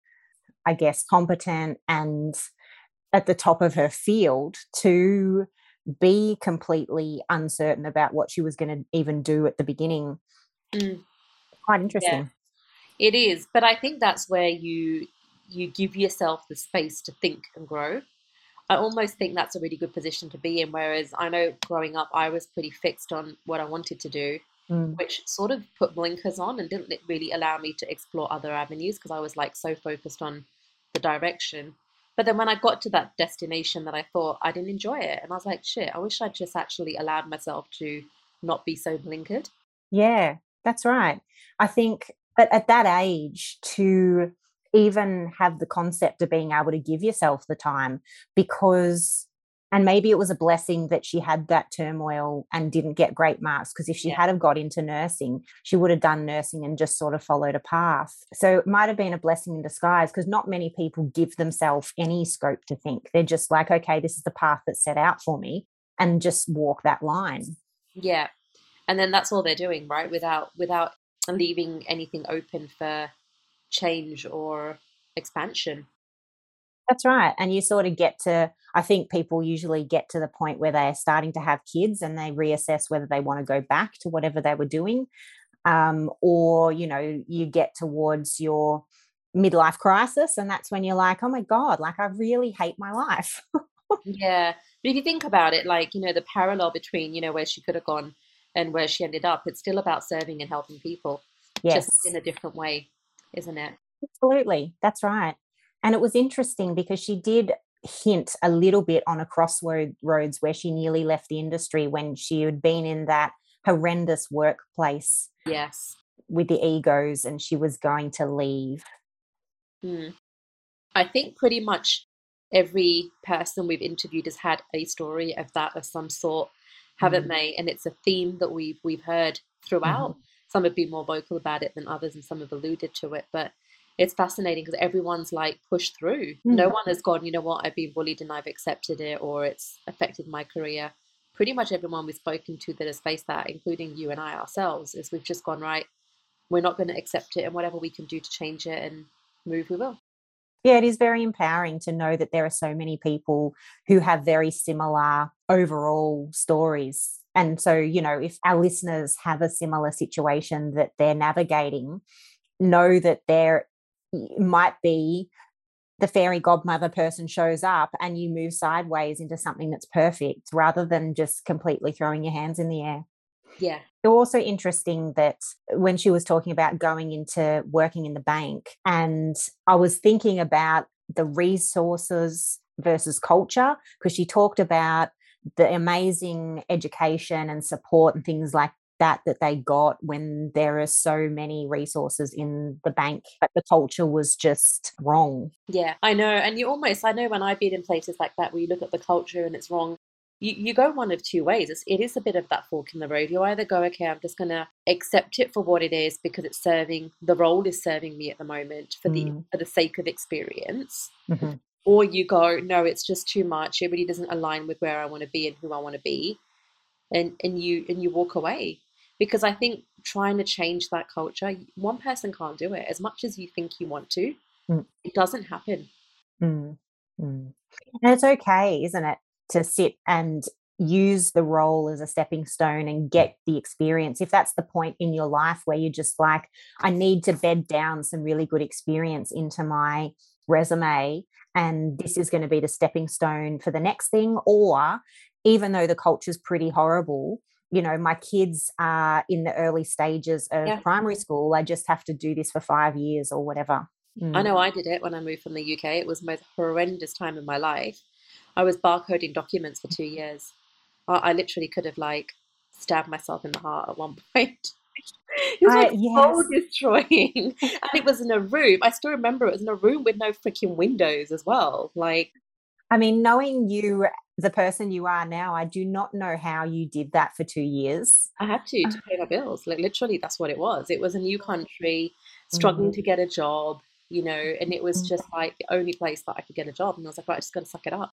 I guess, competent and at the top of her field to be completely uncertain about what she was going to even do at the beginning. Mm. Quite interesting. It is, but I think that's where you you give yourself the space to think and grow. I almost think that's a really good position to be in. Whereas I know growing up, I was pretty fixed on what I wanted to do, Mm. which sort of put blinkers on and didn't really allow me to explore other avenues because I was like so focused on the direction. But then when I got to that destination that I thought I didn't enjoy it, and I was like, shit, I wish I'd just actually allowed myself to not be so blinkered. Yeah, that's right. I think but at that age to even have the concept of being able to give yourself the time because and maybe it was a blessing that she had that turmoil and didn't get great marks because if she Yeah. had have got into nursing she would have done nursing and just sort of followed a path so it might have been a blessing in disguise because not many people give themselves any scope to think they're just like okay this is the path that's set out for me and just walk that line Yeah. And then that's all they're doing, right? Without without leaving anything open for change or expansion. That's right. And you sort of get to, I think people usually get to the point where they're starting to have kids and they reassess whether they want to go back to whatever they were doing. Um, or, you know, you get towards your midlife crisis and that's when you're like, oh my God, like I really hate my life. Yeah. But if you think about it, like, you know, the parallel between, you know, where she could have gone and where she ended up, it's still about serving and helping people, yes. just in a different way, isn't it? Absolutely. That's right. And it was interesting because she did hint a little bit on a crossroads where she nearly left the industry when she had been in that horrendous workplace Yes. with the egos and she was going to leave. Hmm. I think pretty much every person we've interviewed has had a story of that of some sort, haven't Mm. they? And it's a theme that we've we've heard throughout. Some have been more vocal about it than others, and some have alluded to it. But it's fascinating because everyone's like pushed through. No Mm. one has gone, you know what, I've been bullied and I've accepted it, or it's affected my career. Pretty much everyone we've spoken to that has faced that, including you and I ourselves, is we've just gone right. We're not going to accept it, and whatever we can do to change it and move, we will. Yeah, it is very empowering to know that there are so many people who have very similar overall stories. And so, you know, if our listeners have a similar situation that they're navigating, know that there might be the fairy godmother person shows up and you move sideways into something that's perfect rather than just completely throwing your hands in the air. Yeah. It was also interesting that when she was talking about going into working in the bank, and I was thinking about the resources versus culture, because she talked about the amazing education and support and things like that that they got when there are so many resources in the bank, but the culture was just wrong. Yeah, I know. And you almost, I know when I've been in places like that where you look at the culture and it's wrong, you, you go one of two ways. It's, it is a bit of that fork in the road. You either go, okay, I'm just going to accept it for what it is because it's serving, the role is serving me at the moment for the, Mm. for the sake of experience. Mhm. Or you go, no, it's just too much. It really doesn't align with where I want to be and who I want to be. And, and you, and you walk away because I think trying to change that culture, one person can't do it as much as you think you want to. Mm. It doesn't happen. Mm, mm. And it's okay, isn't it, to sit and use the role as a stepping stone and get the experience. If that's the point in your life where you're just like, I need to bed down some really good experience into my resume, and this is going to be the stepping stone for the next thing. Or even though the culture's pretty horrible, you know, my kids are in the early stages of Yeah. primary school. I just have to do this for five years or whatever. I Mm. know I did it when I moved from the UK. It was the most horrendous time in my life. I was barcoding documents for two years. I, I literally could have like stabbed myself in the heart at one point. It was like soul yes. destroying, and it was in a room. I still remember it was in a room with no freaking windows as well. Like, I mean, knowing you, the person you are now, I do not know how you did that for two years. I had to to pay my bills. Like, literally, that's what it was. It was a new country, struggling Mhm. to get a job, you know, and it was Mhm. just like the only place that I could get a job. And I was like, right, I just got to suck it up.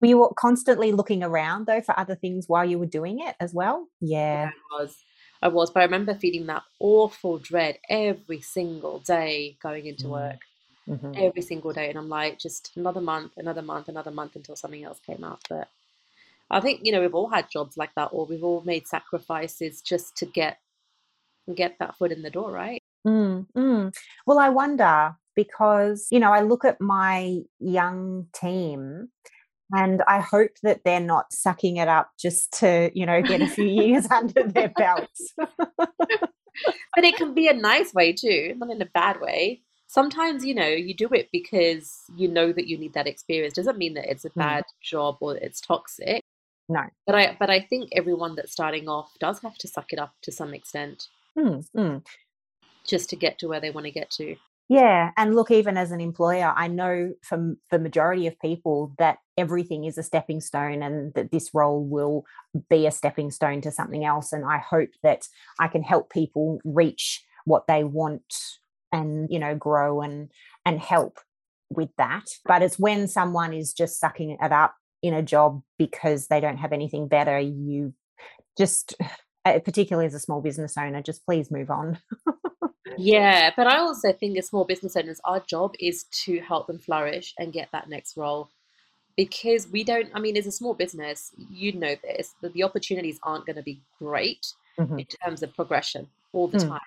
Were you constantly looking around though for other things while you were doing it as well? Yeah. I was. I was, but I remember feeling that awful dread every single day going into Mm. work, Mhm. every single day. And I'm like, just another month, another month, another month until something else came up. But I think, you know, we've all had jobs like that, or we've all made sacrifices just to get get that foot in the door, right? Mm, mm. Well, I wonder because, you know, I look at my young team and I hope that they're not sucking it up just to, you know, get a few years under their belts. but it can be a nice way too, not in a bad way. Sometimes, you know, you do it because you know that you need that experience. Doesn't mean that it's a mm. bad mm. job or it's toxic. No. But I but I think everyone that's starting off does have to suck it up to some extent. Mm, mm. Just to get to where they want to get to. Yeah, and look, even as an employer, I know from the majority of people that everything is a stepping stone and that this role will be a stepping stone to something else. And I hope that I can help people reach what they want and, you know, grow and and help with that. But it's when someone is just sucking it up in a job because they don't have anything better, you just eh, particularly as a small business owner, just please move on. Yeah, but I also think as small business owners, our job is to help them flourish and get that next role. Because we don't, I mean, as a small business, you know this, that the opportunities aren't going to be great mm-hmm. in terms of progression all the mm. time.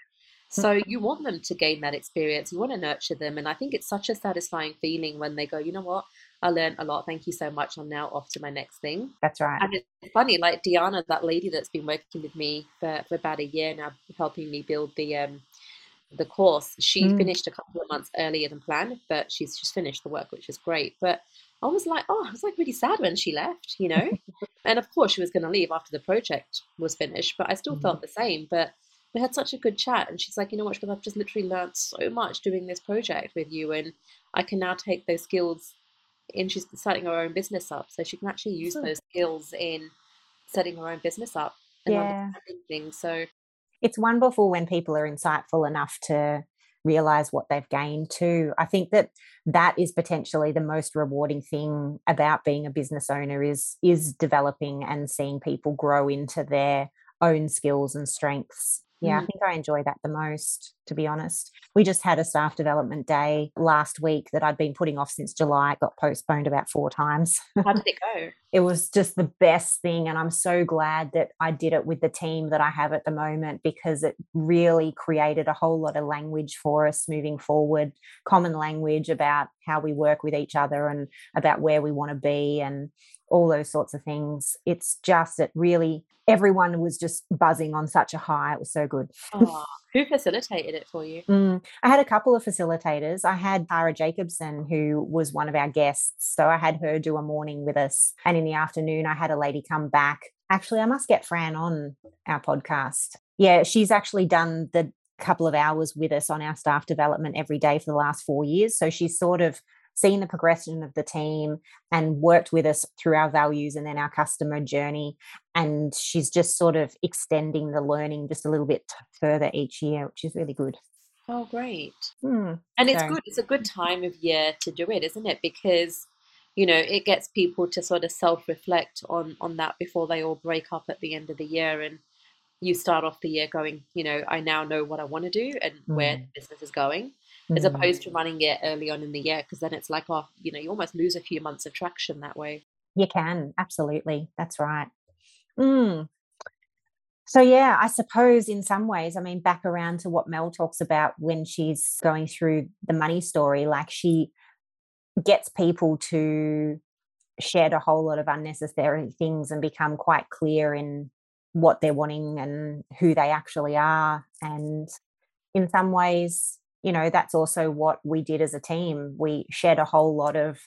So you want them to gain that experience. You want to nurture them. And I think it's such a satisfying feeling when they go, you know what? I learned a lot. Thank you so much. I'm now off to my next thing. That's right. And it's funny, like Diana, that lady that's been working with me for, for about a year now, helping me build the um, the course. She mm. finished a couple of months earlier than planned, but she's just finished the work, which is great. But I was like, oh, I was like really sad when she left, you know. and of course, she was going to leave after the project was finished, but I still mm. felt the same. But we had such a good chat, and she's like, you know what, because I've just literally learned so much doing this project with you, and I can now take those skills. And she's starting her own business up, so she can actually use those skills in setting her own business up and yeah. understanding things. So it's wonderful when people are insightful enough to realize what they've gained too. I think that that is potentially the most rewarding thing about being a business owner is is developing and seeing people grow into their own skills and strengths yeah, mm. I think I enjoy that the most, to be honest. We just had a staff development day last week that I'd been putting off since July. It got postponed about four times. How did it go? it was just the best thing. And I'm so glad that I did it with the team that I have at the moment because it really created a whole lot of language for us moving forward, common language about how we work with each other and about where we want to be and all those sorts of things. It's just, it really everyone was just buzzing on such a high. It was so good. Oh, who facilitated it for you? Mm, I had a couple of facilitators. I had Tara Jacobson, who was one of our guests. So I had her do a morning with us. And in the afternoon, I had a lady come back. Actually, I must get Fran on our podcast. Yeah, she's actually done the couple of hours with us on our staff development every day for the last four years. So she's sort of seen the progression of the team and worked with us through our values and then our customer journey. And she's just sort of extending the learning just a little bit further each year, which is really good. Oh, great. Mm, and it's so. good. It's a good time of year to do it, isn't it? Because you know it gets people to sort of self-reflect on on that before they all break up at the end of the year and you start off the year going you know i now know what i want to do and mm. where the business is going mm. as opposed to running it early on in the year because then it's like oh you know you almost lose a few months of traction that way you can absolutely that's right mm. so yeah i suppose in some ways i mean back around to what mel talks about when she's going through the money story like she gets people to shed a whole lot of unnecessary things and become quite clear in what they're wanting and who they actually are and in some ways you know that's also what we did as a team we shared a whole lot of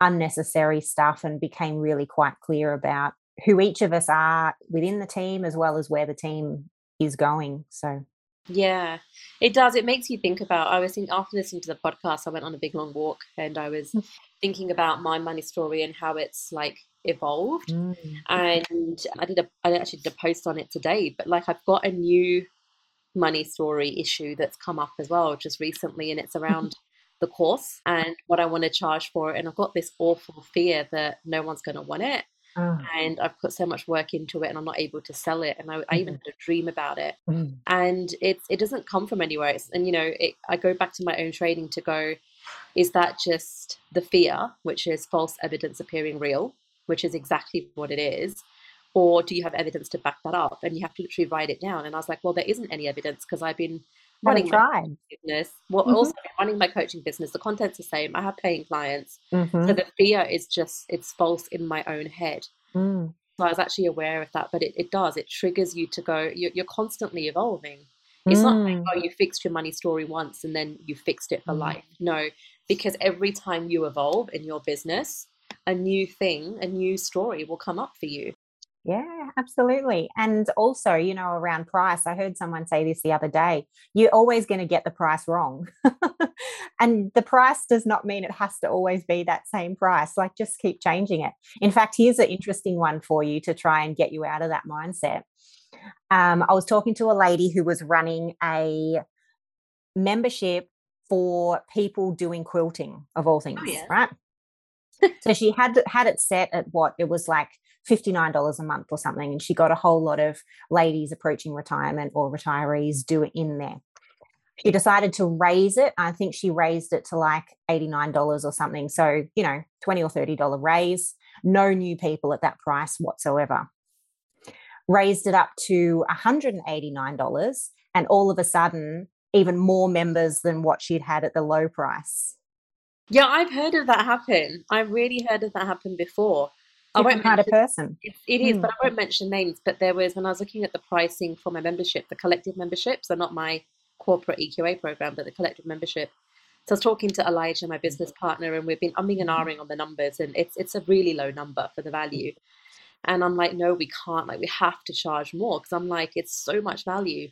unnecessary stuff and became really quite clear about who each of us are within the team as well as where the team is going so yeah it does it makes you think about i was thinking after listening to the podcast i went on a big long walk and i was mm. thinking about my money story and how it's like evolved mm. and i did a i actually did a post on it today but like i've got a new money story issue that's come up as well just recently, and it's around the course and what I want to charge for it. And I've got this awful fear that no one's going to want it. Oh. And I've put so much work into it, and I'm not able to sell it. And I, I even mm-hmm. had a dream about it, mm. and it's it doesn't come from anywhere. It's, and you know, it, I go back to my own training to go, is that just the fear, which is false evidence appearing real, which is exactly what it is, or do you have evidence to back that up? And you have to literally write it down. And I was like, well, there isn't any evidence because I've been running my business, well, Mhm. also running my coaching business, the content's the same. I have paying clients. Mhm. So the fear is just, it's false in my own head. Mm. So I was actually aware of that, but it, it does. It triggers you to go, you're, you're constantly evolving. It's not like, Mm. oh, you fixed your money story once and then you fixed it for Mm. life. No, because every time you evolve in your business, a new thing, a new story will come up for you. Yeah, absolutely. And also, you know, around price, I heard someone say this the other day you're always going to get the price wrong. and the price does not mean it has to always be that same price. Like, just keep changing it. In fact, here's an interesting one for you to try and get you out of that mindset. Um, I was talking to a lady who was running a membership for people doing quilting, of all things, yeah. right? so she had had it set at what it was like $59 a month or something and she got a whole lot of ladies approaching retirement or retirees doing in there. She decided to raise it. I think she raised it to like $89 or something so you know 20 or 30 dollar raise. No new people at that price whatsoever. Raised it up to $189 and all of a sudden even more members than what she'd had at the low price. Yeah, I've heard of that happen. I've really heard of that happen before. I won't kind of person it, it is, Mm. but I won't mention names. But there was when I was looking at the pricing for my membership, the collective membership, so not my corporate EQA program, but the collective membership. So I was talking to Elijah, my business partner, and we've been umming and ahhing on the numbers, and it's it's a really low number for the value. And I'm like, no, we can't. Like, we have to charge more because I'm like, it's so much value.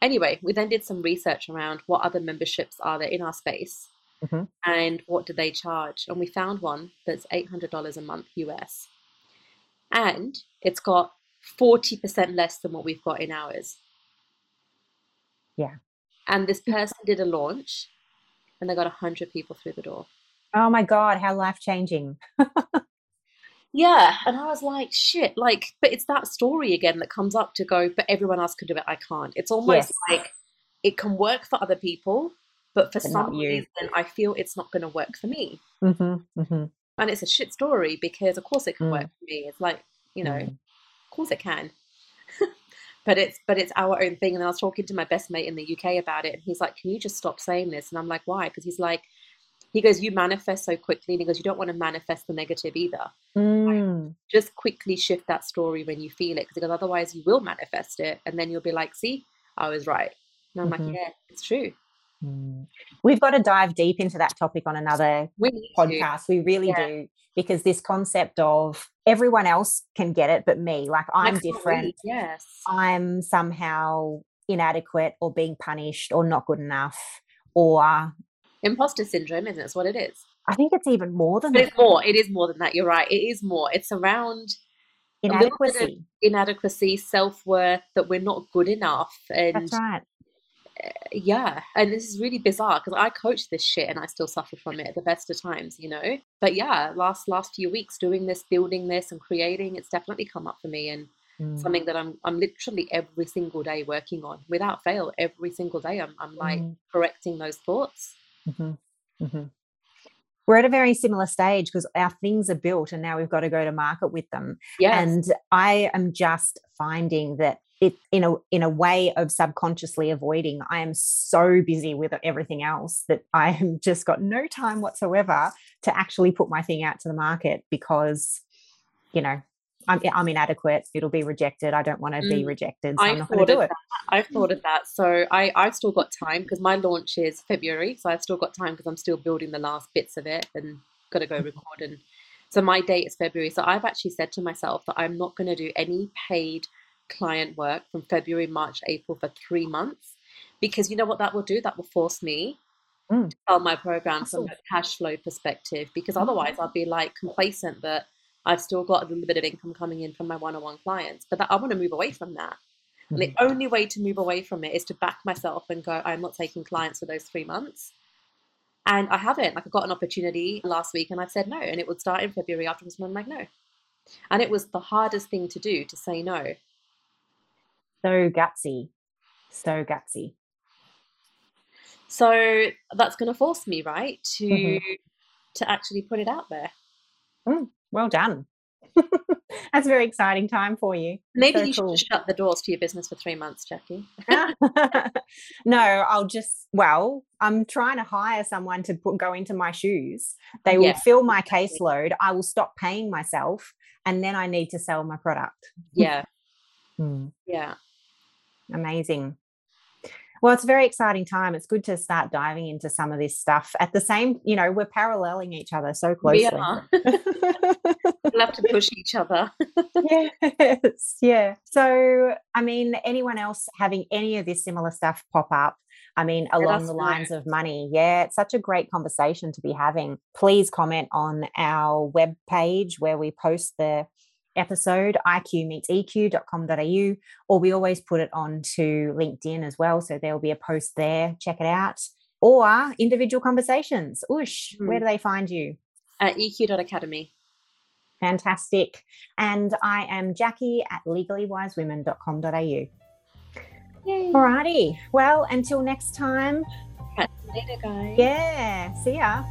Anyway, we then did some research around what other memberships are there in our space Mhm. and what do they charge. And we found one that's $800 a month US. And it's got 40% less than what we've got in ours. Yeah. And this person did a launch and they got 100 people through the door. oh my god how life changing Yeah, and I was like, shit, like, but it's that story again that comes up to go, but everyone else can do it, I can't. It's almost Yes. like it can work for other people, but for But some reason, I feel it's not going to work for me. hmm hmm And it's a shit story because, of course, it can Mm. work for me. It's like, you know, Mm. of course it can. but it's but it's our own thing. And then I was talking to my best mate in the UK about it, and he's like, "Can you just stop saying this?" And I'm like, "Why?" Because he's like, he goes, "You manifest so quickly," and he goes, "You don't want to manifest the negative either." Mm. just quickly shift that story when you feel it because otherwise you will manifest it and then you'll be like see i was right and i'm Mhm. like yeah it's true Mm. We've got to dive deep into that topic on another we need to. podcast. We really Yeah. do. Because this concept of everyone else can get it, but me, like I'm different. yes I'm somehow inadequate or being punished or not good enough. Or imposter syndrome isn't it? It's what it is I think it's even more than but that it's more it is more than that you're right it is more it's around a little bit of inadequacy. inadequacy self-worth that we're not good enough and That's right. Yeah and this is really bizarre because i coach this shit and i still suffer from it at the best of times you know but yeah last last few weeks doing this building this and creating it's definitely come up for me and Mm. something that i'm i'm literally every single day working on without fail every single day i'm, I'm like Mm. correcting those thoughts Mhm, mhm. We're at a very similar stage because our things are built and now we've got to go to market with them. yes And I am just finding that it in a in a way of subconsciously avoiding. I am so busy with everything else that I have just got no time whatsoever to actually put my thing out to the market because, you know, I'm, I'm inadequate. It'll be rejected. I don't want to be Mm. rejected, so I'm I've not going to do it. that. I've thought of that. So I, I've still got time because my launch is February. So I've still got time because I'm still building the last bits of it and got to go record. And so my date is February. So I've actually said to myself that I'm not going to do any paid client work from February, March, April for three months because you know what that will do? That will force me Mm. to sell my program from a cash flow perspective because Mm. otherwise I'll be like complacent that I've still got a little bit of income coming in from my one-on-one clients. But that, I want to move away from that. And Mhm. the only way to move away from it is to back myself and go, I'm not taking clients for those three months. And I haven't. Like I got an opportunity last week and I've said no. And it would start in February After afterwards. And I'm like, no. And it was the hardest thing to do to say no. So gutsy. So gutsy. So that's gonna force me, right, to Mhm. to actually put it out there. Well done. That's a very exciting time for you. Maybe so you cool. should shut the doors to your business for three months, Jacqui. no, I'll just, well, I'm trying to hire someone to put, go into my shoes. They will yeah. fill my caseload. I will stop paying myself and then I need to sell my product. Yeah. hmm. Yeah. Amazing. Well, it's a very exciting time. It's good to start diving into some of this stuff. At the same, you know, we're paralleling each other so closely. We are. we'll have to push each other. yes, yeah. So, I mean, anyone else having any of this similar stuff pop up? I mean, along the lines know. of money. Yeah, it's such a great conversation to be having. Please comment on our web page where we post the episode, iqmeetseq.com.au, or we always put it onto LinkedIn as well. So there will be a post there. Check it out. Or individual conversations. Ush, mm. where do they find you? At eq.academy. Fantastic. And I am Jacqui at legallywisewomen.com.au. Alrighty. Well, until next time. Catch you later, guys. Yeah. See ya.